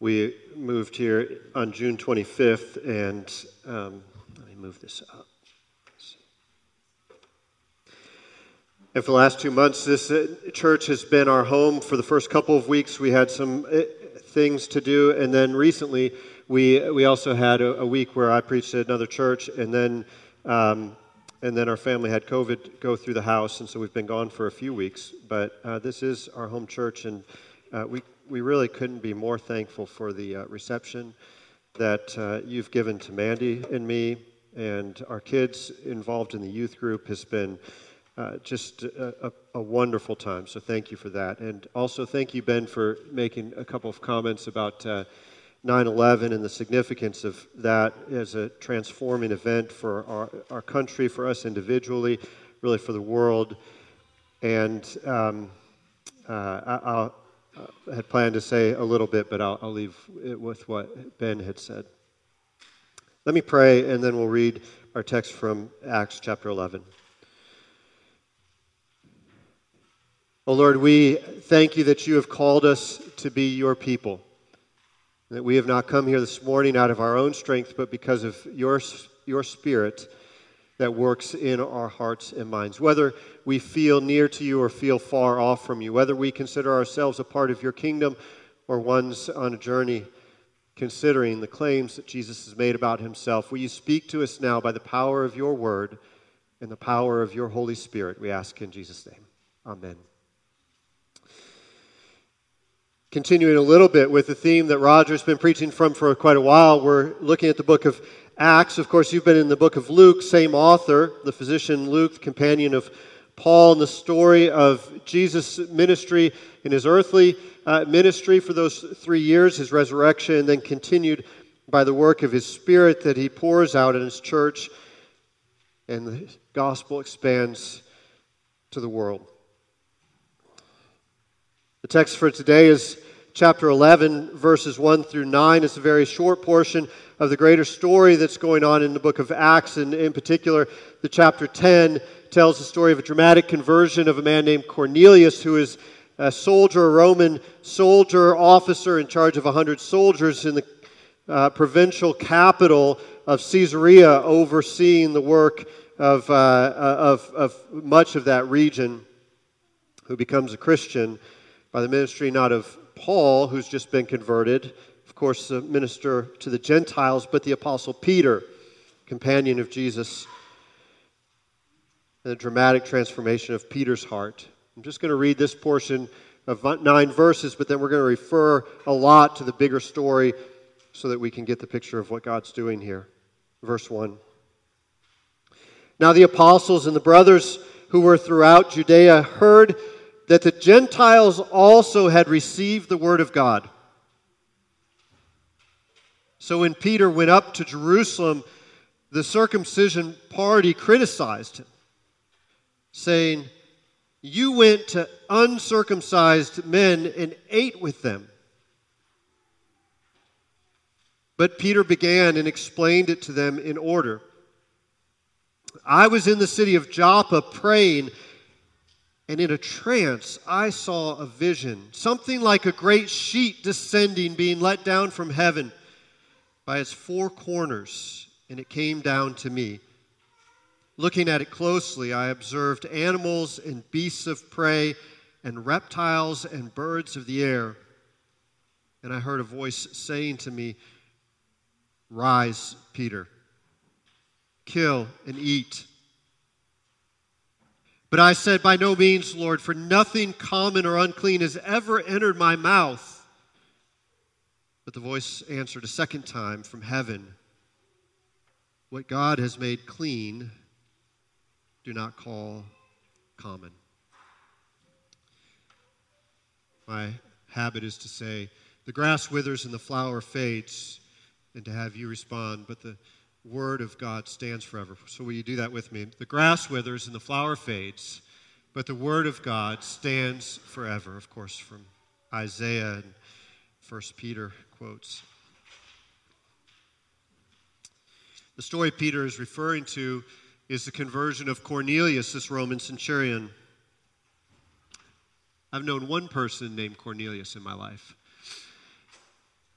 We moved here on June 25th, and um, let me move this up. And for the last two months, this uh, church has been our home. For the first couple of weeks, we had some uh, things to do, and then recently, we we also had a, a week where I preached at another church, and then um, and then our family had COVID go through the house, and so we've been gone for a few weeks. But uh, this is our home church, and uh, we we really couldn't be more thankful for the uh, reception that uh, you've given to Mandy and me, and our kids involved in the youth group has been. Uh, just a, a, a, wonderful time. So thank you for that. And also thank you, Ben, for making a couple of comments about uh, 9 11 and the significance of that as a transforming event for our, our country, for us individually, really for the world. And um, uh, I, had planned to say a little bit, but I'll, I'll leave it with what Ben had said. Let me pray, and then we'll read our text from Acts chapter 11. Oh Lord, we thank you that you have called us to be your people. That we have not come here this morning out of our own strength, but because of your, your Spirit that works in our hearts and minds. Whether we feel near to you or feel far off from you, whether we consider ourselves a part of your kingdom or ones on a journey considering the claims that Jesus has made about himself, will you speak to us now by the power of your word and the power of your Holy Spirit? We ask in Jesus' name. Amen continuing a little bit with the theme that Roger's been preaching from for quite a while. We're looking at the book of Acts. Of course, you've been in the book of Luke, same author, the physician Luke, the companion of Paul, and the story of Jesus' ministry in his earthly uh, ministry for those three years, his resurrection, and then continued by the work of his Spirit that he pours out in his church, and the gospel expands to the world. The text for today is chapter 11, verses 1 through 9. It's a very short portion of the greater story that's going on in the book of Acts. And in particular, the chapter 10 tells the story of a dramatic conversion of a man named Cornelius, who is a soldier, a Roman soldier, officer in charge of 100 soldiers in the uh, provincial capital of Caesarea, overseeing the work of, uh, of, of much of that region, who becomes a Christian by the ministry not of Paul, who's just been converted, of course, the minister to the Gentiles, but the Apostle Peter, companion of Jesus, and the dramatic transformation of Peter's heart. I'm just going to read this portion of nine verses, but then we're going to refer a lot to the bigger story so that we can get the picture of what God's doing here. Verse 1. Now the apostles and the brothers who were throughout Judea heard that the Gentiles also had received the word of God. So when Peter went up to Jerusalem, the circumcision party criticized him, saying, You went to uncircumcised men and ate with them. But Peter began and explained it to them in order. I was in the city of Joppa praying and in a trance, I saw a vision, something like a great sheet descending, being let down from heaven by its four corners, and it came down to me. Looking at it closely, I observed animals and beasts of prey, and reptiles and birds of the air. And I heard a voice saying to me, Rise, Peter, kill and eat. But I said, By no means, Lord, for nothing common or unclean has ever entered my mouth. But the voice answered a second time from heaven What God has made clean, do not call common. My habit is to say, The grass withers and the flower fades, and to have you respond, but the word of God stands forever. So, will you do that with me? The grass withers and the flower fades, but the word of God stands forever. Of course, from Isaiah and First Peter quotes. The story Peter is referring to is the conversion of Cornelius, this Roman centurion. I've known one person named Cornelius in my life.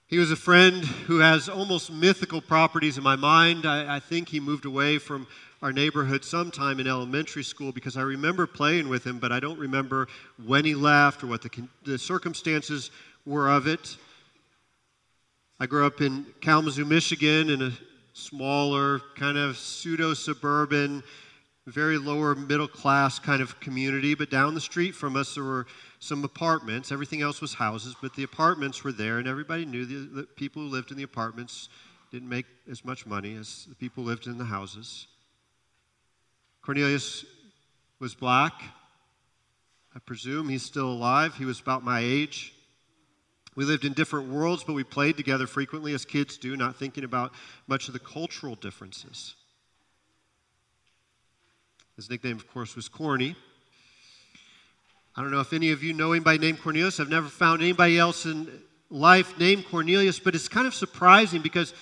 He was a friend who has almost mythical properties in my mind. I, I, think he moved away from our neighborhood sometime in elementary school because I remember playing with him, but I don't remember when he left or what the, the circumstances were of it. I grew up in Kalamazoo, Michigan, in a smaller, kind of pseudo suburban, very lower middle class kind of community. But down the street from us, there were some apartments. Everything else was houses, but the apartments were there, and everybody knew the, the people who lived in the apartments didn't make as much money as the people who lived in the houses. Cornelius was black. I presume he's still alive. He was about my age. We lived in different worlds, but we played together frequently as kids do, not thinking about much of the cultural differences. His nickname, of course, was Corny. I don't know if any of you know him by name Cornelius. I've never found anybody else in life named Cornelius, but it's kind of surprising because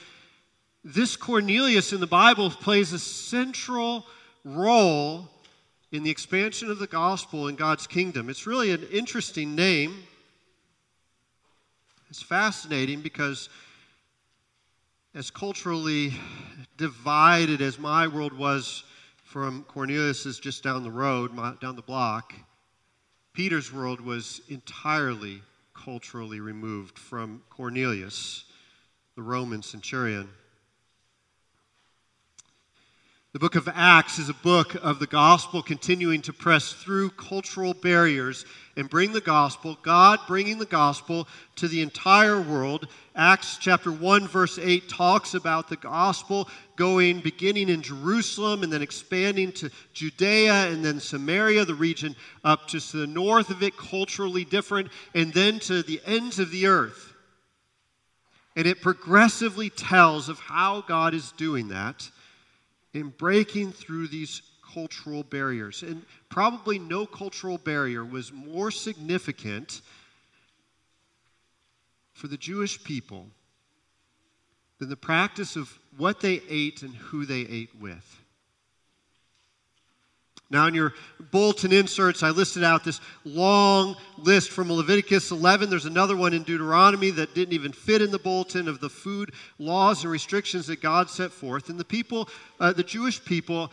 this Cornelius in the Bible plays a central role in the expansion of the gospel in God's kingdom. It's really an interesting name. It's fascinating because, as culturally divided as my world was from Cornelius is just down the road, down the block, Peter's world was entirely culturally removed from Cornelius, the Roman centurion. The book of Acts is a book of the gospel continuing to press through cultural barriers and bring the gospel, God bringing the gospel to the entire world. Acts chapter 1, verse 8 talks about the gospel going, beginning in Jerusalem and then expanding to Judea and then Samaria, the region up to the north of it, culturally different, and then to the ends of the earth. And it progressively tells of how God is doing that in breaking through these cultural barriers. And probably no cultural barrier was more significant for the Jewish people than the practice of what they ate and who they ate with. Now, in your bulletin inserts, I listed out this long list from Leviticus 11. There's another one in Deuteronomy that didn't even fit in the bulletin of the food laws and restrictions that God set forth. And the people, uh, the Jewish people,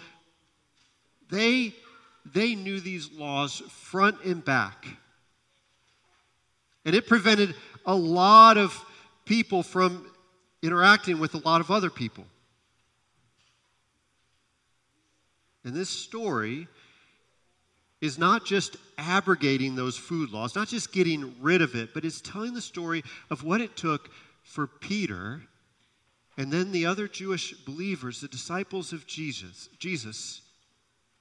they, they knew these laws front and back. And it prevented a lot of people from interacting with a lot of other people. And this story is not just abrogating those food laws, not just getting rid of it, but it's telling the story of what it took for Peter and then the other Jewish believers, the disciples of Jesus, Jesus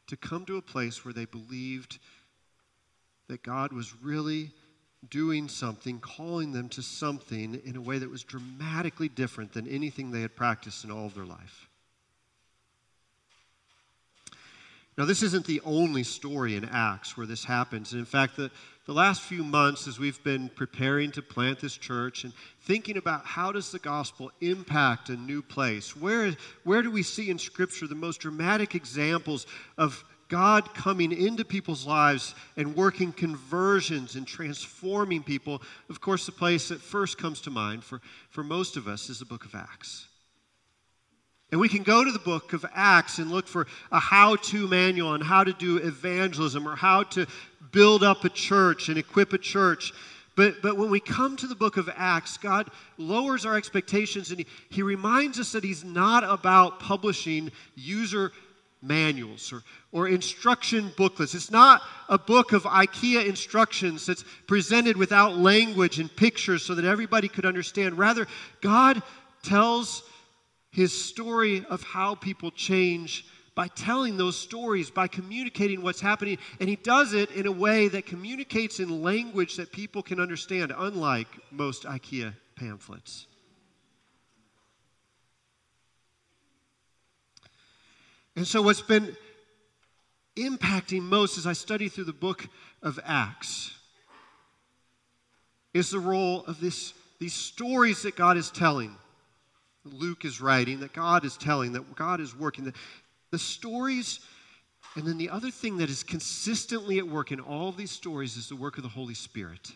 to come to a place where they believed that God was really doing something, calling them to something in a way that was dramatically different than anything they had practiced in all of their life. Now, this isn't the only story in Acts where this happens. And in fact, the, the last few months, as we've been preparing to plant this church and thinking about how does the gospel impact a new place, where, where do we see in Scripture the most dramatic examples of God coming into people's lives and working conversions and transforming people? Of course, the place that first comes to mind for, for most of us is the book of Acts. And we can go to the book of Acts and look for a how to manual on how to do evangelism or how to build up a church and equip a church. But, but when we come to the book of Acts, God lowers our expectations and he, he reminds us that He's not about publishing user manuals or, or instruction booklets. It's not a book of IKEA instructions that's presented without language and pictures so that everybody could understand. Rather, God tells his story of how people change by telling those stories, by communicating what's happening. And he does it in a way that communicates in language that people can understand, unlike most IKEA pamphlets. And so, what's been impacting most as I study through the book of Acts is the role of this, these stories that God is telling Luke is writing, that God is telling, that God is working. The, the stories, and then the other thing that is consistently at work in all of these stories is the work of the Holy Spirit.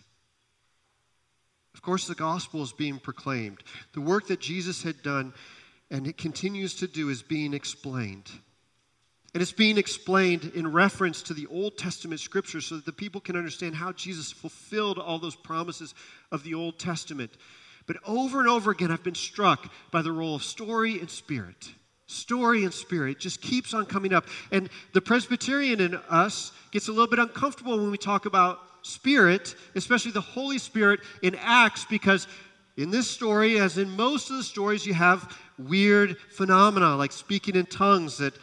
Of course, the gospel is being proclaimed. The work that Jesus had done and it continues to do is being explained. And it's being explained in reference to the Old Testament scriptures so that the people can understand how Jesus fulfilled all those promises of the Old Testament. But over and over again, I've been struck by the role of story and spirit. Story and spirit just keeps on coming up. And the Presbyterian in us gets a little bit uncomfortable when we talk about spirit, especially the Holy Spirit in Acts, because in this story, as in most of the stories, you have weird phenomena like speaking in tongues that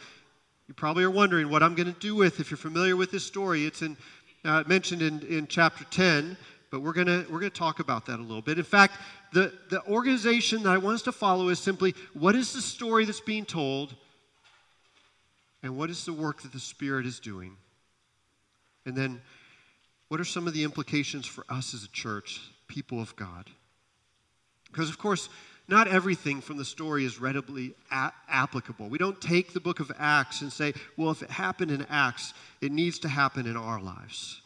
you probably are wondering what I'm going to do with if you're familiar with this story. It's in, uh, mentioned in, in chapter 10, but we're going to we're going to talk about that a little bit. In fact, the, the organization that I want us to follow is simply what is the story that's being told and what is the work that the Spirit is doing? And then what are some of the implications for us as a church, people of God? Because, of course, not everything from the story is readily a- applicable. We don't take the book of Acts and say, well, if it happened in Acts, it needs to happen in our lives.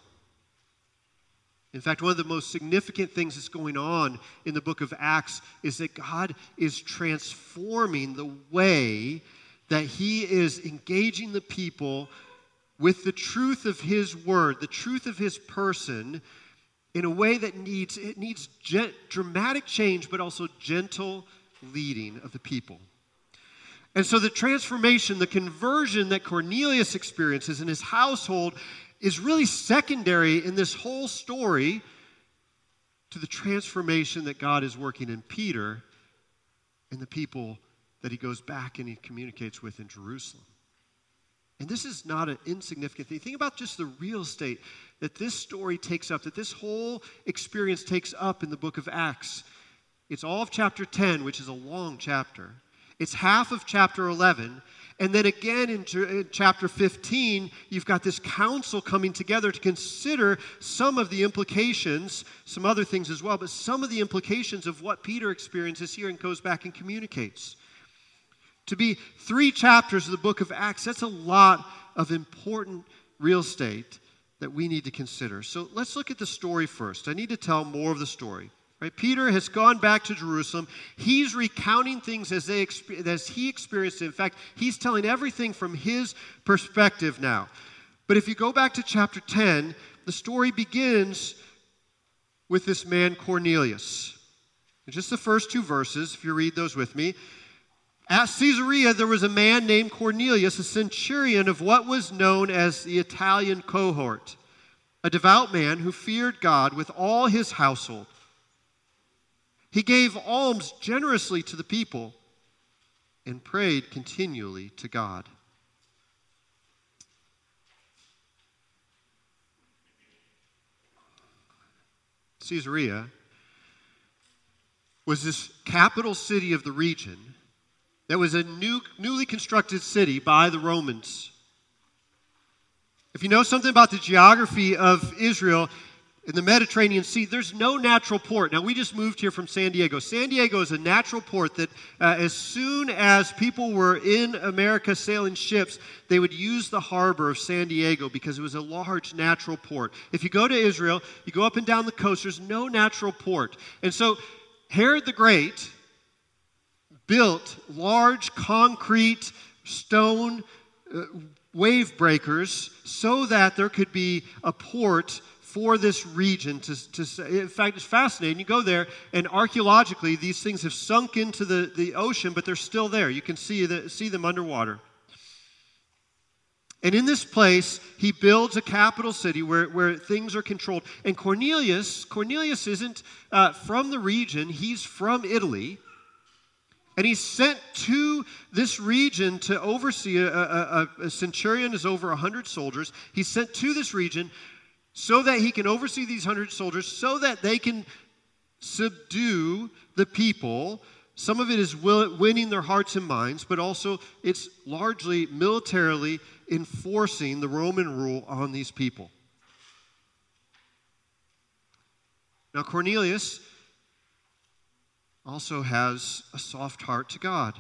In fact, one of the most significant things that's going on in the book of Acts is that God is transforming the way that He is engaging the people with the truth of His word, the truth of His person, in a way that needs it needs gent, dramatic change but also gentle leading of the people. And so the transformation the conversion that cornelius experiences in his household is really secondary in this whole story to the transformation that god is working in peter and the people that he goes back and he communicates with in jerusalem. And this is not an insignificant thing. Think about just the real estate that this story takes up, that this whole experience takes up in the book of Acts. It's all of chapter 10, which is a long chapter. It's half of chapter 11. And then again in, chapter 15, you've got this council coming together to consider some of the implications, some other things as well, but some of the implications of what Peter experiences here and goes back and communicates. To be three chapters of the book of Acts, that's a lot of important real estate that we need to consider. So let's look at the story first. I need to tell more of the story. Right? Peter has gone back to Jerusalem. He's recounting things as, they, as he experienced it. In fact, he's telling everything from his perspective now. But if you go back to chapter 10, the story begins with this man Cornelius. In just the first two verses, if you read those with me, at Caesarea, there was a man named Cornelius, a centurion of what was known as the Italian cohort, a devout man who feared God with all his household. He gave alms generously to the people and prayed continually to God. Caesarea was this capital city of the region that was a new, newly constructed city by the Romans. If you know something about the geography of Israel in the Mediterranean Sea, there's no natural port. Now, we just moved here from San Diego. San Diego is a natural port that, uh, as soon as people were in America sailing ships, they would use the harbor of San Diego because it was a large natural port. If you go to Israel, you go up and down the coast, there's no natural port. And so, Herod the Great built large concrete stone uh, wave breakers so that there could be a port for this region to, to in fact it's fascinating. You go there and archaeologically these things have sunk into the, the ocean but they're still there. You can see, the, see them underwater. And in this place he builds a capital city where, where things are controlled. And cornelius cornelius isn't uh, from the region. He's from italy and he's sent to this region to oversee a, a, a centurion is over 100 soldiers. He's sent to this region so that he can oversee these 100 soldiers, so that they can subdue the people. Some of it is winning their hearts and minds, but also it's largely militarily enforcing the Roman rule on these people. Now, Cornelius also has a soft heart to God.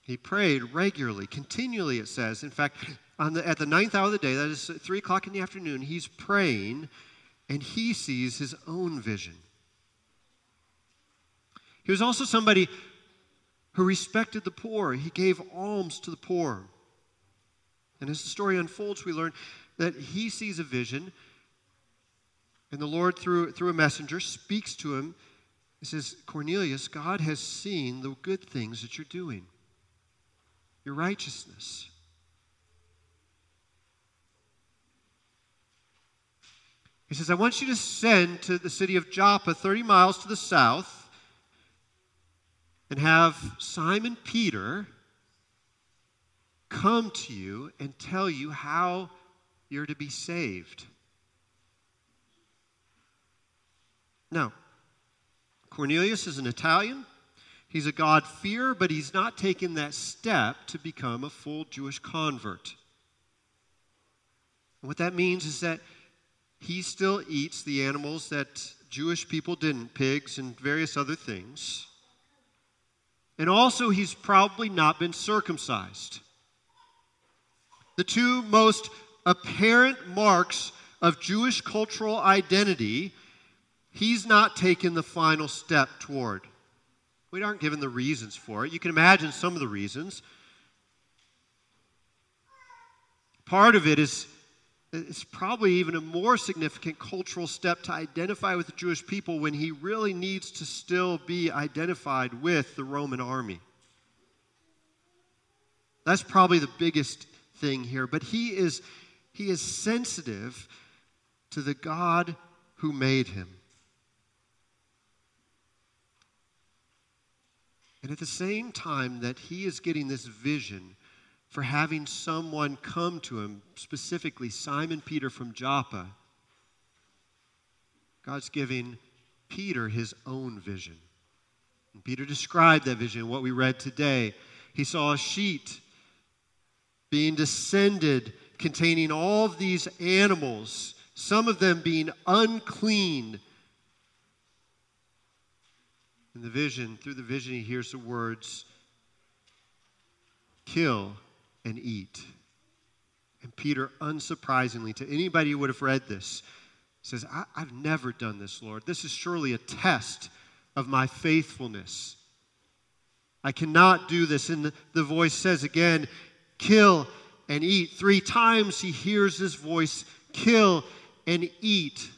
He prayed regularly, continually, it says. In fact, the, at the ninth hour of the day, that is 3 o'clock in the afternoon, he's praying and he sees his own vision. He was also somebody who respected the poor. He gave alms to the poor. And as the story unfolds, we learn that he sees a vision, and the Lord, through, through a messenger, speaks to him. He says, Cornelius, God has seen the good things that you're doing, your righteousness. He says, I want you to send to the city of Joppa, 30 miles to the south, and have Simon Peter come to you and tell you how you're to be saved. Now, Cornelius is an Italian. He's a God-fearer, but he's not taken that step to become a full Jewish convert. And what that means is that he still eats the animals that Jewish people didn't pigs and various other things. And also, he's probably not been circumcised. The two most apparent marks of Jewish cultural identity, he's not taken the final step toward. We aren't given the reasons for it. You can imagine some of the reasons. Part of it is it's probably even a more significant cultural step to identify with the Jewish people when he really needs to still be identified with the Roman army. That's probably the biggest thing here, but he is he is sensitive to the God who made him. And at the same time that he is getting this vision for having someone come to him, specifically Simon Peter from Joppa, God's giving Peter his own vision. And Peter described that vision, what we read today. He saw a sheet being descended containing all of these animals, some of them being unclean. In the vision, through the vision, he hears the words kill and eat. And Peter, unsurprisingly, to anybody who would have read this, says, I- have never done this, Lord. This is surely a test of my faithfulness. I cannot do this. And the, the voice says again, kill and eat. Three times he hears this voice kill and eat.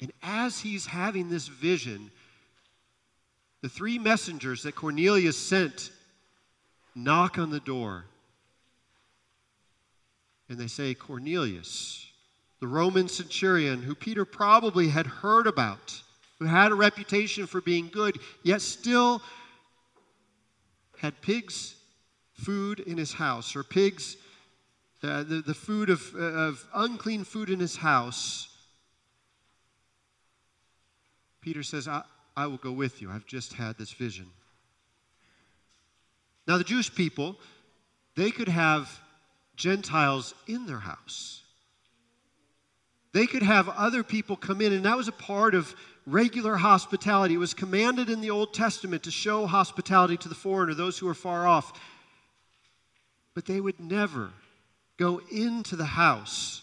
And as he's having this vision, the three messengers that Cornelius sent knock on the door. And they say, Cornelius, the Roman centurion who Peter probably had heard about, who had a reputation for being good, yet still had pigs' food in his house, or pigs, uh, the, the food of, uh, of unclean food in his house, Peter says, I, I will go with you. I've just had this vision. Now, the Jewish people, they could have Gentiles in their house. They could have other people come in, and that was a part of regular hospitality. It was commanded in the Old Testament to show hospitality to the foreigner, those who are far off. But they would never go into the house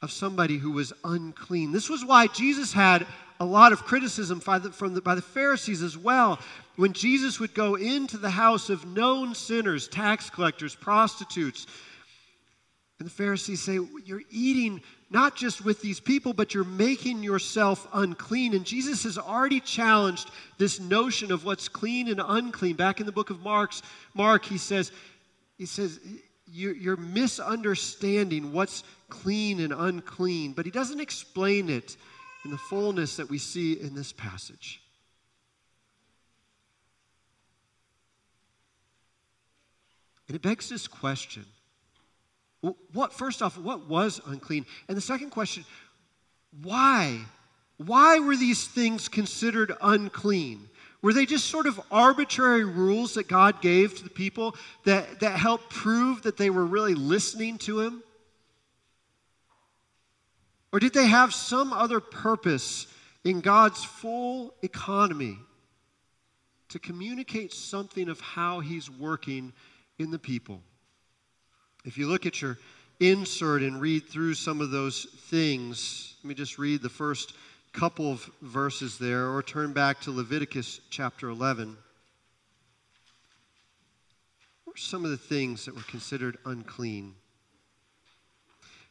of somebody who was unclean. This was why Jesus had a lot of criticism by the, from the, by the Pharisees as well. When Jesus would go into the house of known sinners, tax collectors, prostitutes, and the Pharisees say, You're eating not just with these people, but you're making yourself unclean. And Jesus has already challenged this notion of what's clean and unclean. Back in the book of Mark's, Mark, he says, he says, you're misunderstanding what's clean and unclean, but he doesn't explain it in the fullness that we see in this passage. And it begs this question what, first off, what was unclean? And the second question, why? Why were these things considered unclean? Were they just sort of arbitrary rules that God gave to the people that, that helped prove that they were really listening to Him? Or did they have some other purpose in God's full economy to communicate something of how He's working in the people? If you look at your insert and read through some of those things, let me just read the first couple of verses there, or turn back to Leviticus chapter 11. What are some of the things that were considered unclean?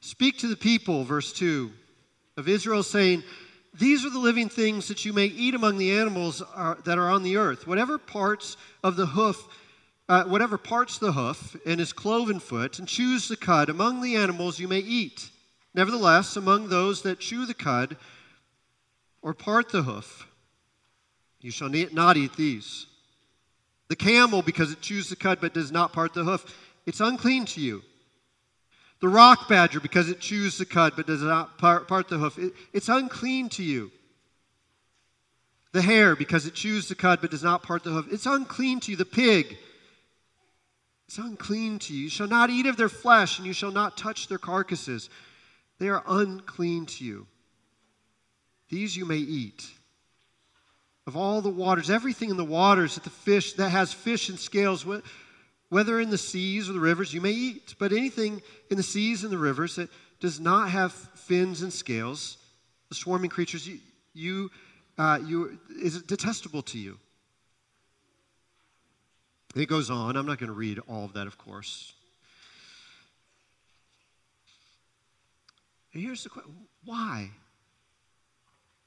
Speak to the people, verse 2, of Israel, saying, These are the living things that you may eat among the animals are, that are on the earth. Whatever parts of the hoof, uh, whatever parts the hoof and is cloven foot, and chews the cud, among the animals you may eat. Nevertheless, among those that chew the cud or part the hoof, you shall not eat these. The camel, because it chews the cud but does not part the hoof, it's unclean to you. The rock badger, because it chews the cud but does not part, part the hoof, it, it's unclean to you. The hare, because it chews the cud but does not part the hoof, it's unclean to you. The pig, it's unclean to you. You shall not eat of their flesh, and you shall not touch their carcasses. They are unclean to you. These you may eat. Of all the waters, everything in the waters that the fish that has fish and scales, whether in the seas or the rivers, you may eat. But anything in the seas and the rivers that does not have fins and scales, the swarming creatures, you, you, uh, you is detestable to you. It goes on. I'm not going to read all of that, of course. And here's the question why?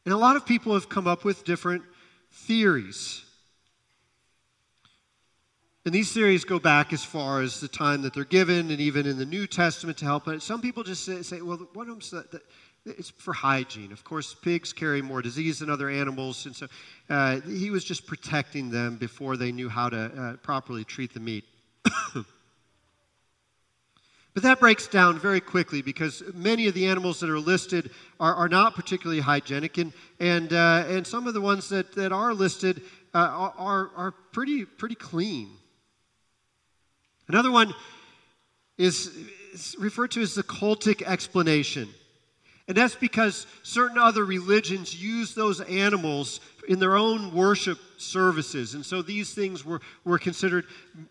And a lot of people have come up with different theories. And these theories go back as far as the time that they're given, and even in the New Testament to help. But some people just say, say well, one of them that, it's for hygiene. Of course, pigs carry more disease than other animals, and so uh, he was just protecting them before they knew how to uh, properly treat the meat. but that breaks down very quickly because many of the animals that are listed are, are not particularly hygienic, and, and, uh, and some of the ones that, that are listed uh, are, are pretty, pretty clean. Another one is, is referred to as the cultic explanation. And that's because certain other religions use those animals in their own worship services. And so these things were, were considered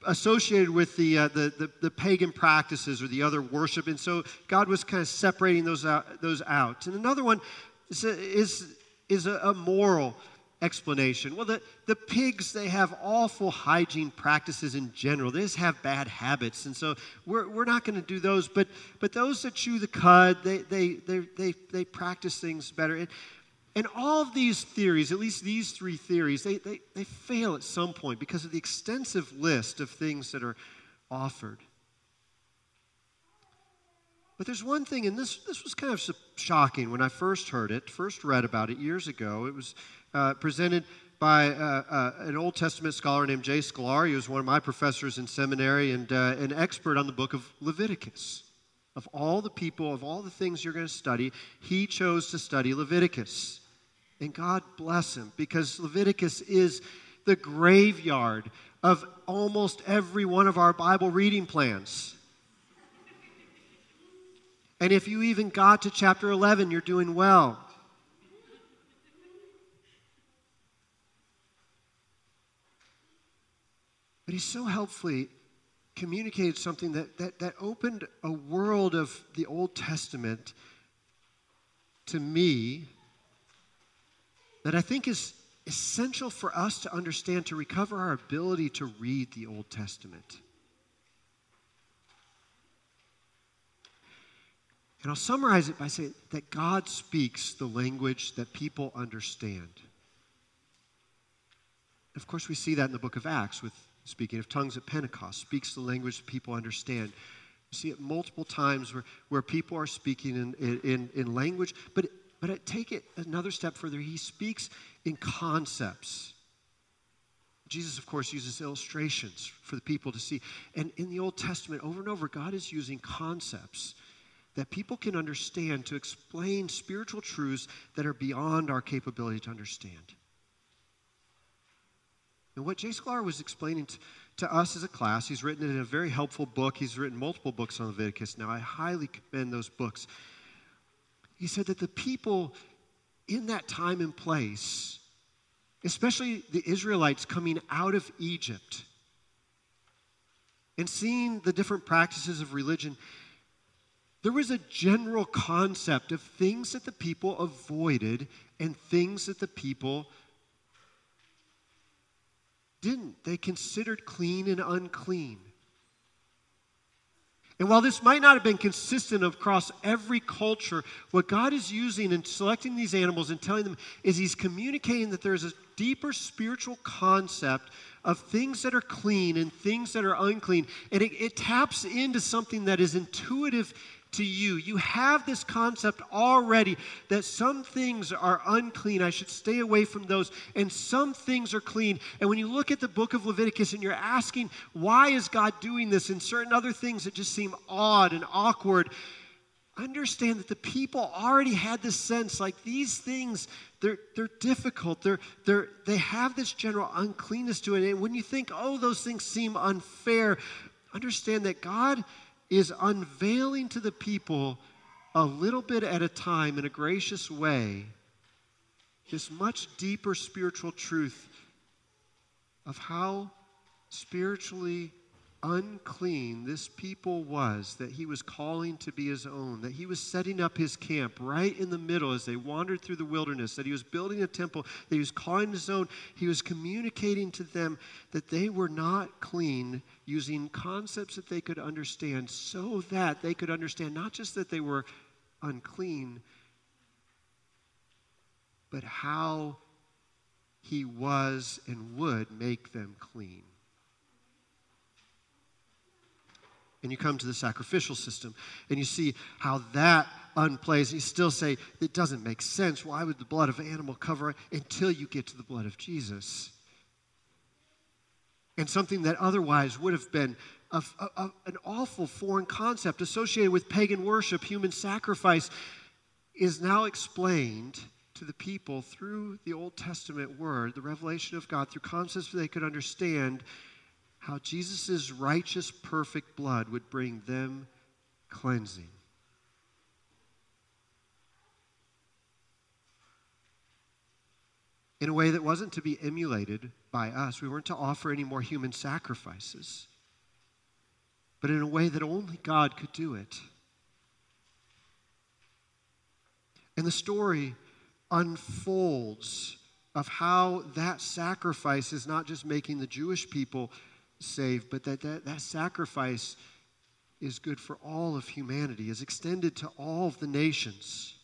associated with the, uh, the, the, the, pagan practices or the other worship. And so God was kind of separating those out. Those out. And another one is, is, is a, a moral explanation. Well, the, the pigs, they have awful hygiene practices in general. They just have bad habits. And so we're, we're not going to do those. But, but those that chew the cud, they, they, they, they, they practice things better. And, and all of these theories, at least these three theories, they, they, they fail at some point because of the extensive list of things that are offered. But there's one thing, and this, this was kind of shocking when I first heard it, first read about it years ago. It was uh, presented by uh, uh, an Old Testament scholar named Jay Sklar. He was one of my professors in seminary and uh, an expert on the book of Leviticus. Of all the people, of all the things you're going to study, he chose to study Leviticus. And God bless him because Leviticus is the graveyard of almost every one of our Bible reading plans. And if you even got to chapter 11, you're doing well. But he so helpfully communicated something that, that, that opened a world of the Old Testament to me that I think is essential for us to understand to recover our ability to read the Old Testament. And I'll summarize it by saying that God speaks the language that people understand. Of course, we see that in the book of Acts with speaking of tongues at Pentecost, speaks the language people understand. You see it multiple times where, where people are speaking in, in, in language, but, but take it another step further. He speaks in concepts. Jesus, of course, uses illustrations for the people to see. And in the Old Testament, over and over, God is using concepts that people can understand to explain spiritual truths that are beyond our capability to understand. And what Jay Sklar was explaining to, us as a class, he's written it in a very helpful book. He's written multiple books on Leviticus now. I highly commend those books. He said that the people in that time and place, especially the Israelites coming out of Egypt and seeing the different practices of religion, there was a general concept of things that the people avoided and things that the people didn't. They considered clean and unclean. And while this might not have been consistent across every culture, what God is using in selecting these animals and telling them is He's communicating that there's a deeper spiritual concept of things that are clean and things that are unclean. And it, it taps into something that is intuitive to you. You have this concept already that some things are unclean. I should stay away from those. And some things are clean. And when you look at the book of Leviticus and you're asking, why is God doing this? And certain other things that just seem odd and awkward, understand that the people already had this sense like these things they're, they're difficult they're, they're, they have this general uncleanness to it and when you think oh those things seem unfair understand that god is unveiling to the people a little bit at a time in a gracious way this much deeper spiritual truth of how spiritually unclean this people was that he was calling to be his own, that he was setting up his camp right in the middle as they wandered through the wilderness, that he was building a temple, that he was calling his own. He was communicating to them that they were not clean using concepts that they could understand so that they could understand not just that they were unclean, but how he was and would make them clean. and you come to the sacrificial system and you see how that unplays. You still say, it doesn't make sense. Why would the blood of an animal cover it? Until you get to the blood of Jesus. And something that otherwise would have been a, a, an awful foreign concept associated with pagan worship, human sacrifice, is now explained to the people through the Old Testament word, the revelation of God, through concepts they could understand how Jesus' righteous, perfect blood would bring them cleansing. In a way that wasn't to be emulated by us. We weren't to offer any more human sacrifices, but in a way that only God could do it. And the story unfolds of how that sacrifice is not just making the Jewish people saved, but that, that that sacrifice is good for all of humanity, is extended to all of the nations.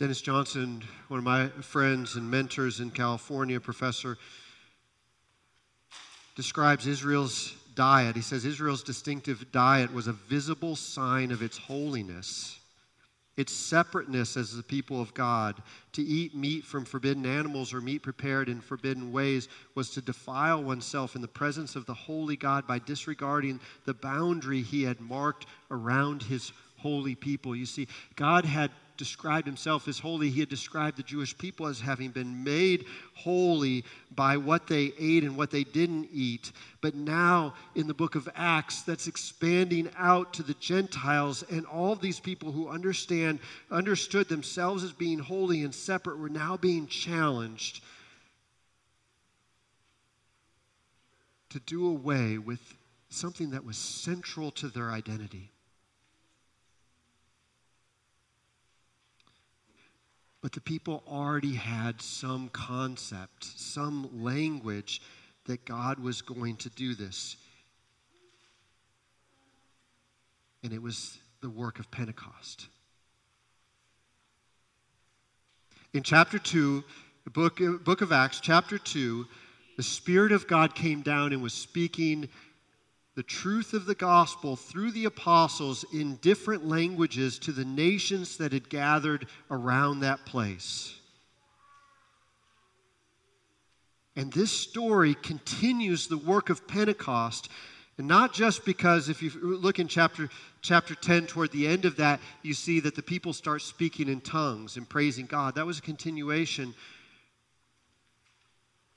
Dennis Johnson, one of my friends and mentors in California, professor, describes Israel's diet. He says Israel's distinctive diet was a visible sign of its holiness its separateness as the people of God. To eat meat from forbidden animals or meat prepared in forbidden ways was to defile oneself in the presence of the holy God by disregarding the boundary he had marked around his holy people. You see, God had described himself as holy, he had described the Jewish people as having been made holy by what they ate and what they didn't eat. But now in the book of Acts, that's expanding out to the Gentiles, and all of these people who understand, understood themselves as being holy and separate were now being challenged to do away with something that was central to their identity. But the people already had some concept, some language that God was going to do this. And it was the work of Pentecost. In chapter 2, the book, book of Acts, chapter 2, the Spirit of God came down and was speaking the truth of the gospel through the apostles in different languages to the nations that had gathered around that place. And this story continues the work of Pentecost. And not just because, if you look in chapter, chapter 10, toward the end of that, you see that the people start speaking in tongues and praising God. That was a continuation.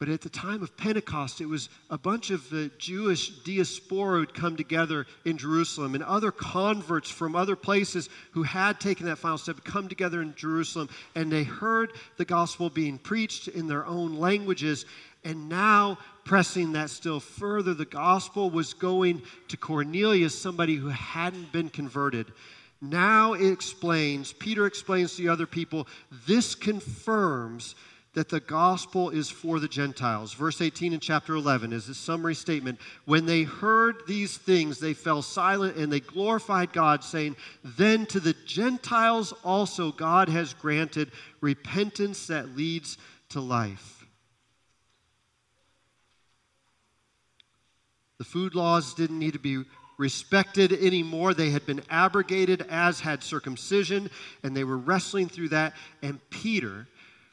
But at the time of Pentecost, it was a bunch of the Jewish diaspora who'd come together in Jerusalem, and other converts from other places who had taken that final step come together in Jerusalem, and they heard the gospel being preached in their own languages. And now, pressing that still further, the gospel was going to Cornelius, somebody who hadn't been converted. Now it explains, Peter explains to the other people, this confirms that the gospel is for the Gentiles. Verse 18 in chapter 11 is a summary statement. When they heard these things, they fell silent and they glorified God, saying, Then to the Gentiles also God has granted repentance that leads to life. The food laws didn't need to be respected anymore. They had been abrogated, as had circumcision, and they were wrestling through that. And Peter,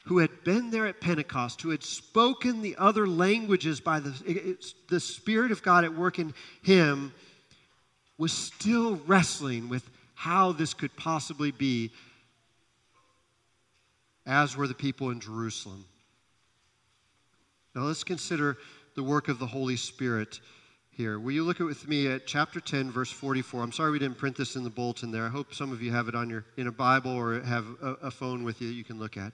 who had been there at Pentecost, who had spoken the other languages by the, the Spirit of God at work in him, was still wrestling with how this could possibly be, as were the people in Jerusalem. Now let's consider the work of the Holy Spirit here. Will you look with me at chapter 10, verse 44? I'm sorry we didn't print this in the bulletin there. I hope some of you have it on your in a Bible or have a, a phone with you that you can look at.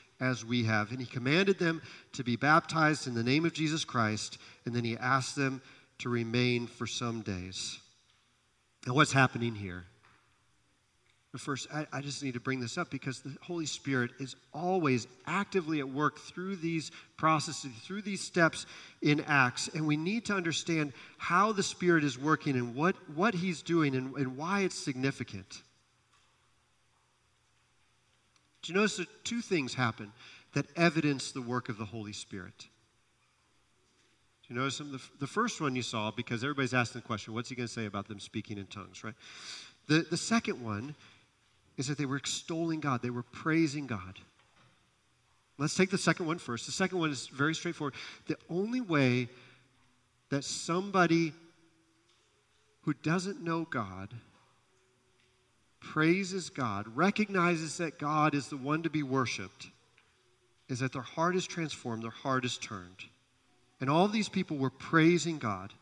as we have. And he commanded them to be baptized in the name of Jesus Christ, and then he asked them to remain for some days. Now, what's happening here? First, I, I, just need to bring this up because the Holy Spirit is always actively at work through these processes, through these steps in Acts. And we need to understand how the Spirit is working and what, what He's doing and, and why it's significant. Do you notice that two things happen that evidence the work of the Holy Spirit? Do you notice them? The, the first one you saw, because everybody's asking the question, what's he going to say about them speaking in tongues, right? The, the second one is that they were extolling God, they were praising God. Let's take the second one first. The second one is very straightforward. The only way that somebody who doesn't know God praises God, recognizes that God is the one to be worshiped, is that their heart is transformed, their heart is turned. And all these people were praising God.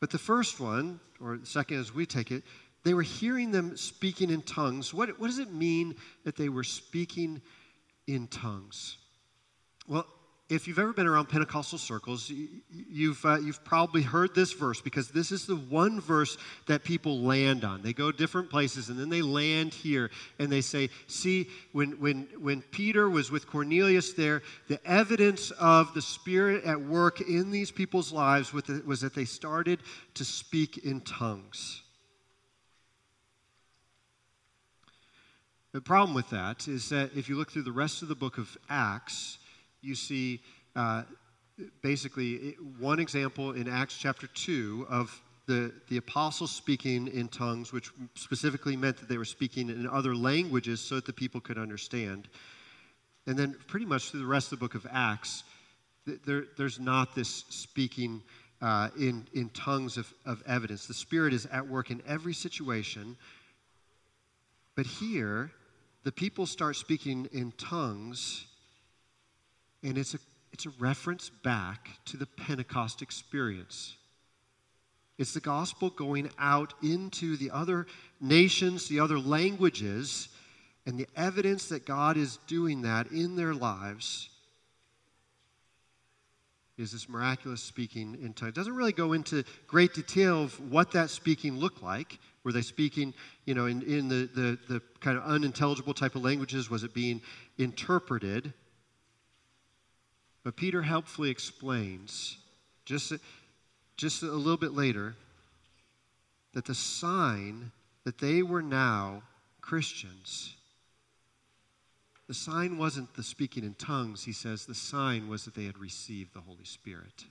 But the first one, or the second as we take it, they were hearing them speaking in tongues. What, what does it mean that they were speaking in tongues? Well, if you've ever been around Pentecostal circles, you've, uh, you've probably heard this verse because this is the one verse that people land on. They go different places and then they land here and they say, See, when, when, when Peter was with Cornelius there, the evidence of the Spirit at work in these people's lives was that they started to speak in tongues. The problem with that is that if you look through the rest of the book of Acts, you see uh, basically one example in Acts chapter 2 of the, the apostles speaking in tongues, which specifically meant that they were speaking in other languages so that the people could understand. And then, pretty much through the rest of the book of Acts, there, there's not this speaking uh, in, in tongues of, of evidence. The Spirit is at work in every situation. But here, the people start speaking in tongues and it's a, it's a reference back to the Pentecost experience. It's the gospel going out into the other nations, the other languages, and the evidence that God is doing that in their lives is this miraculous speaking in tongues. It doesn't really go into great detail of what that speaking looked like. Were they speaking, you know, in, in the, the, the kind of unintelligible type of languages? Was it being interpreted? But Peter helpfully explains, just, just a little bit later, that the sign that they were now Christians, the sign wasn't the speaking in tongues, he says, the sign was that they had received the Holy Spirit.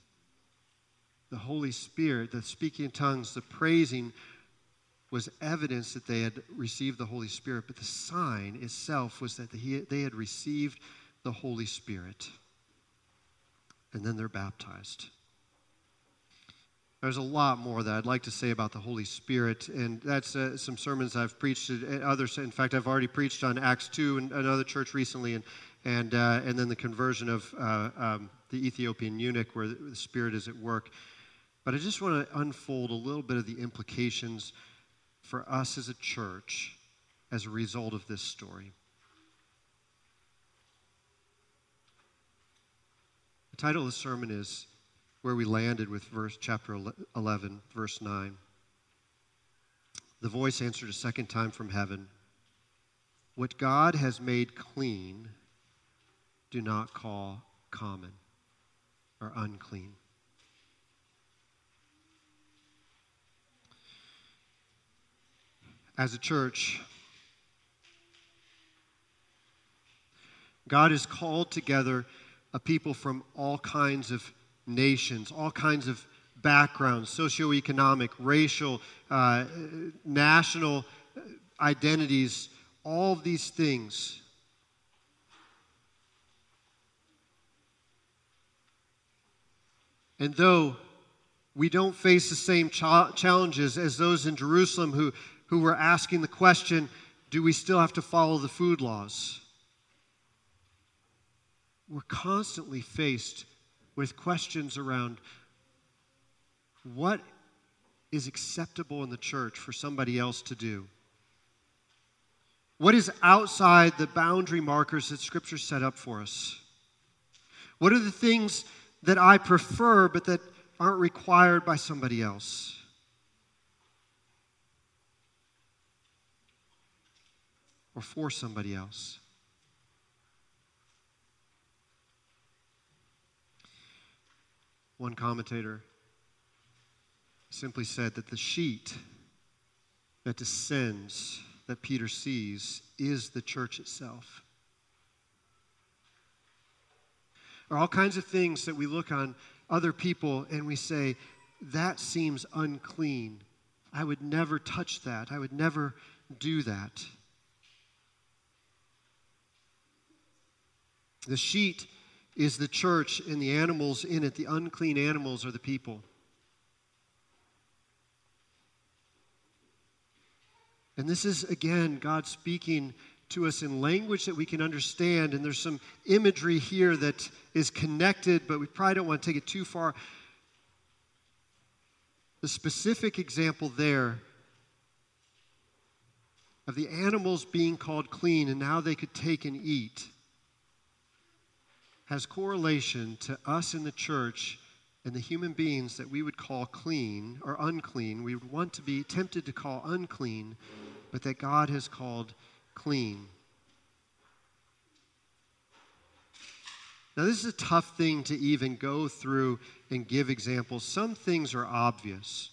The Holy Spirit, the speaking in tongues, the praising was evidence that they had received the Holy Spirit, but the sign itself was that they had received the Holy Spirit. And then they're baptized. There's a lot more that I'd like to say about the Holy Spirit, and that's uh, some sermons I've preached at others. In fact, I've already preached on Acts 2 in another church recently, and, and, uh, and then the conversion of uh, um, the Ethiopian eunuch where the Spirit is at work. But I just want to unfold a little bit of the implications for us as a church as a result of this story. The title of the sermon is where we landed with verse chapter 11 verse 9 the voice answered a second time from heaven what god has made clean do not call common or unclean. As a church god has called together people from all kinds of nations, all kinds of backgrounds socioeconomic, racial, uh, national identities, all of these things. And though we don't face the same cha- challenges as those in Jerusalem who, who were asking the question do we still have to follow the food laws? We're constantly faced with questions around what is acceptable in the church for somebody else to do? What is outside the boundary markers that Scripture set up for us? What are the things that I prefer but that aren't required by somebody else? Or for somebody else? One commentator simply said that the sheet that descends, that Peter sees, is the church itself. Are all kinds of things that we look on other people and we say, that seems unclean. I would never touch that. I would never do that. The sheet is the church and the animals in it. The unclean animals are the people. And this is, again, God speaking to us in language that we can understand. And there's some imagery here that is connected, but we probably don't want to take it too far. The specific example there of the animals being called clean and now they could take and eat has correlation to us in the church and the human beings that we would call clean or unclean, we would want to be tempted to call unclean, but that God has called clean. Now, this is a tough thing to even go through and give examples. Some things are obvious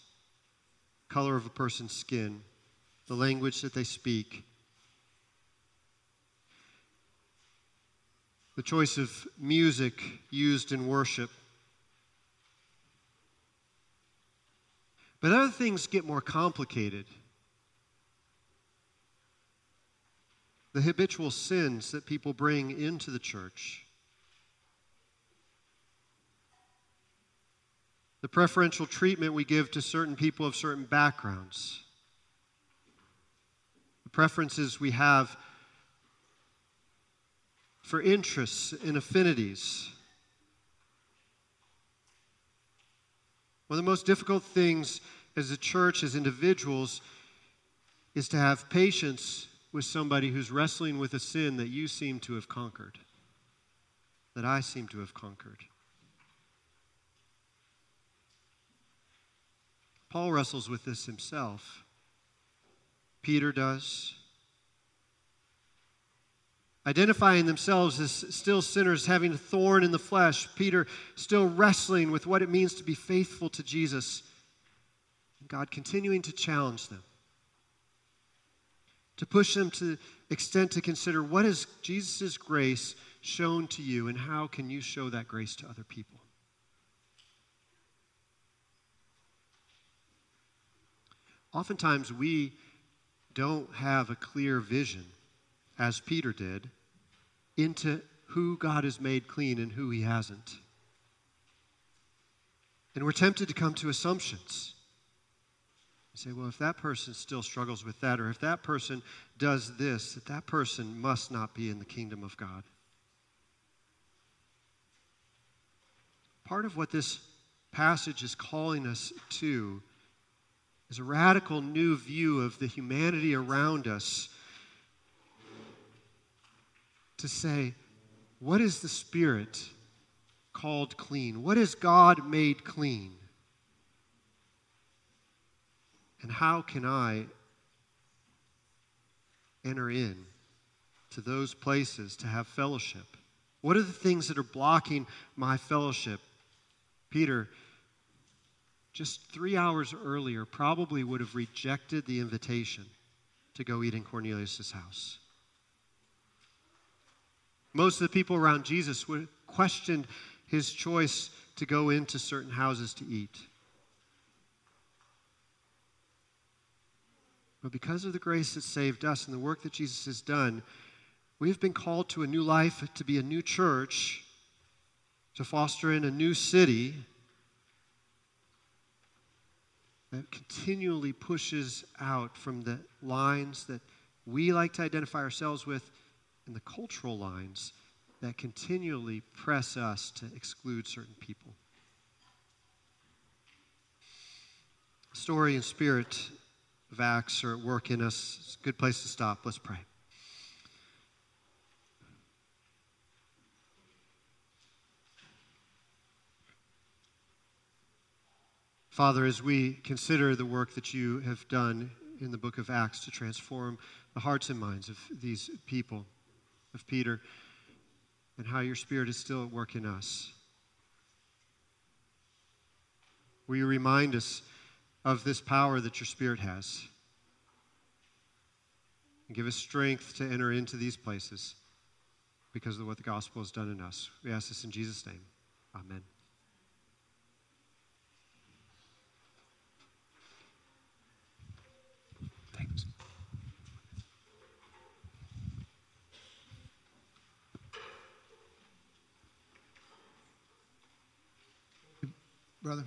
color of a person's skin, the language that they speak, the choice of music used in worship. But other things get more complicated. The habitual sins that people bring into the church. The preferential treatment we give to certain people of certain backgrounds. The preferences we have for interests and affinities. One of the most difficult things as a church, as individuals, is to have patience with somebody who's wrestling with a sin that you seem to have conquered, that I seem to have conquered. Paul wrestles with this himself. Peter does identifying themselves as still sinners, having a thorn in the flesh. Peter still wrestling with what it means to be faithful to Jesus. God continuing to challenge them, to push them to the extent to consider what is Jesus' grace shown to you and how can you show that grace to other people. Oftentimes, we don't have a clear vision as Peter did, into who God has made clean and who he hasn't. And we're tempted to come to assumptions. say, well, if that person still struggles with that, or if that person does this, that that person must not be in the kingdom of God. Part of what this passage is calling us to is a radical new view of the humanity around us to say, what is the Spirit called clean? What is God made clean? And how can I enter in to those places to have fellowship? What are the things that are blocking my fellowship? Peter, just three hours earlier, probably would have rejected the invitation to go eat in Cornelius' house. Most of the people around Jesus would questioned his choice to go into certain houses to eat. But because of the grace that saved us and the work that Jesus has done, we have been called to a new life, to be a new church, to foster in a new city that continually pushes out from the lines that we like to identify ourselves with and the cultural lines that continually press us to exclude certain people. Story and spirit of Acts are at work in us. It's a good place to stop. Let's pray. Father, as we consider the work that you have done in the book of Acts to transform the hearts and minds of these people, of Peter, and how your Spirit is still at work in us, will you remind us of this power that your Spirit has? And give us strength to enter into these places because of what the gospel has done in us. We ask this in Jesus' name. Amen. Brother.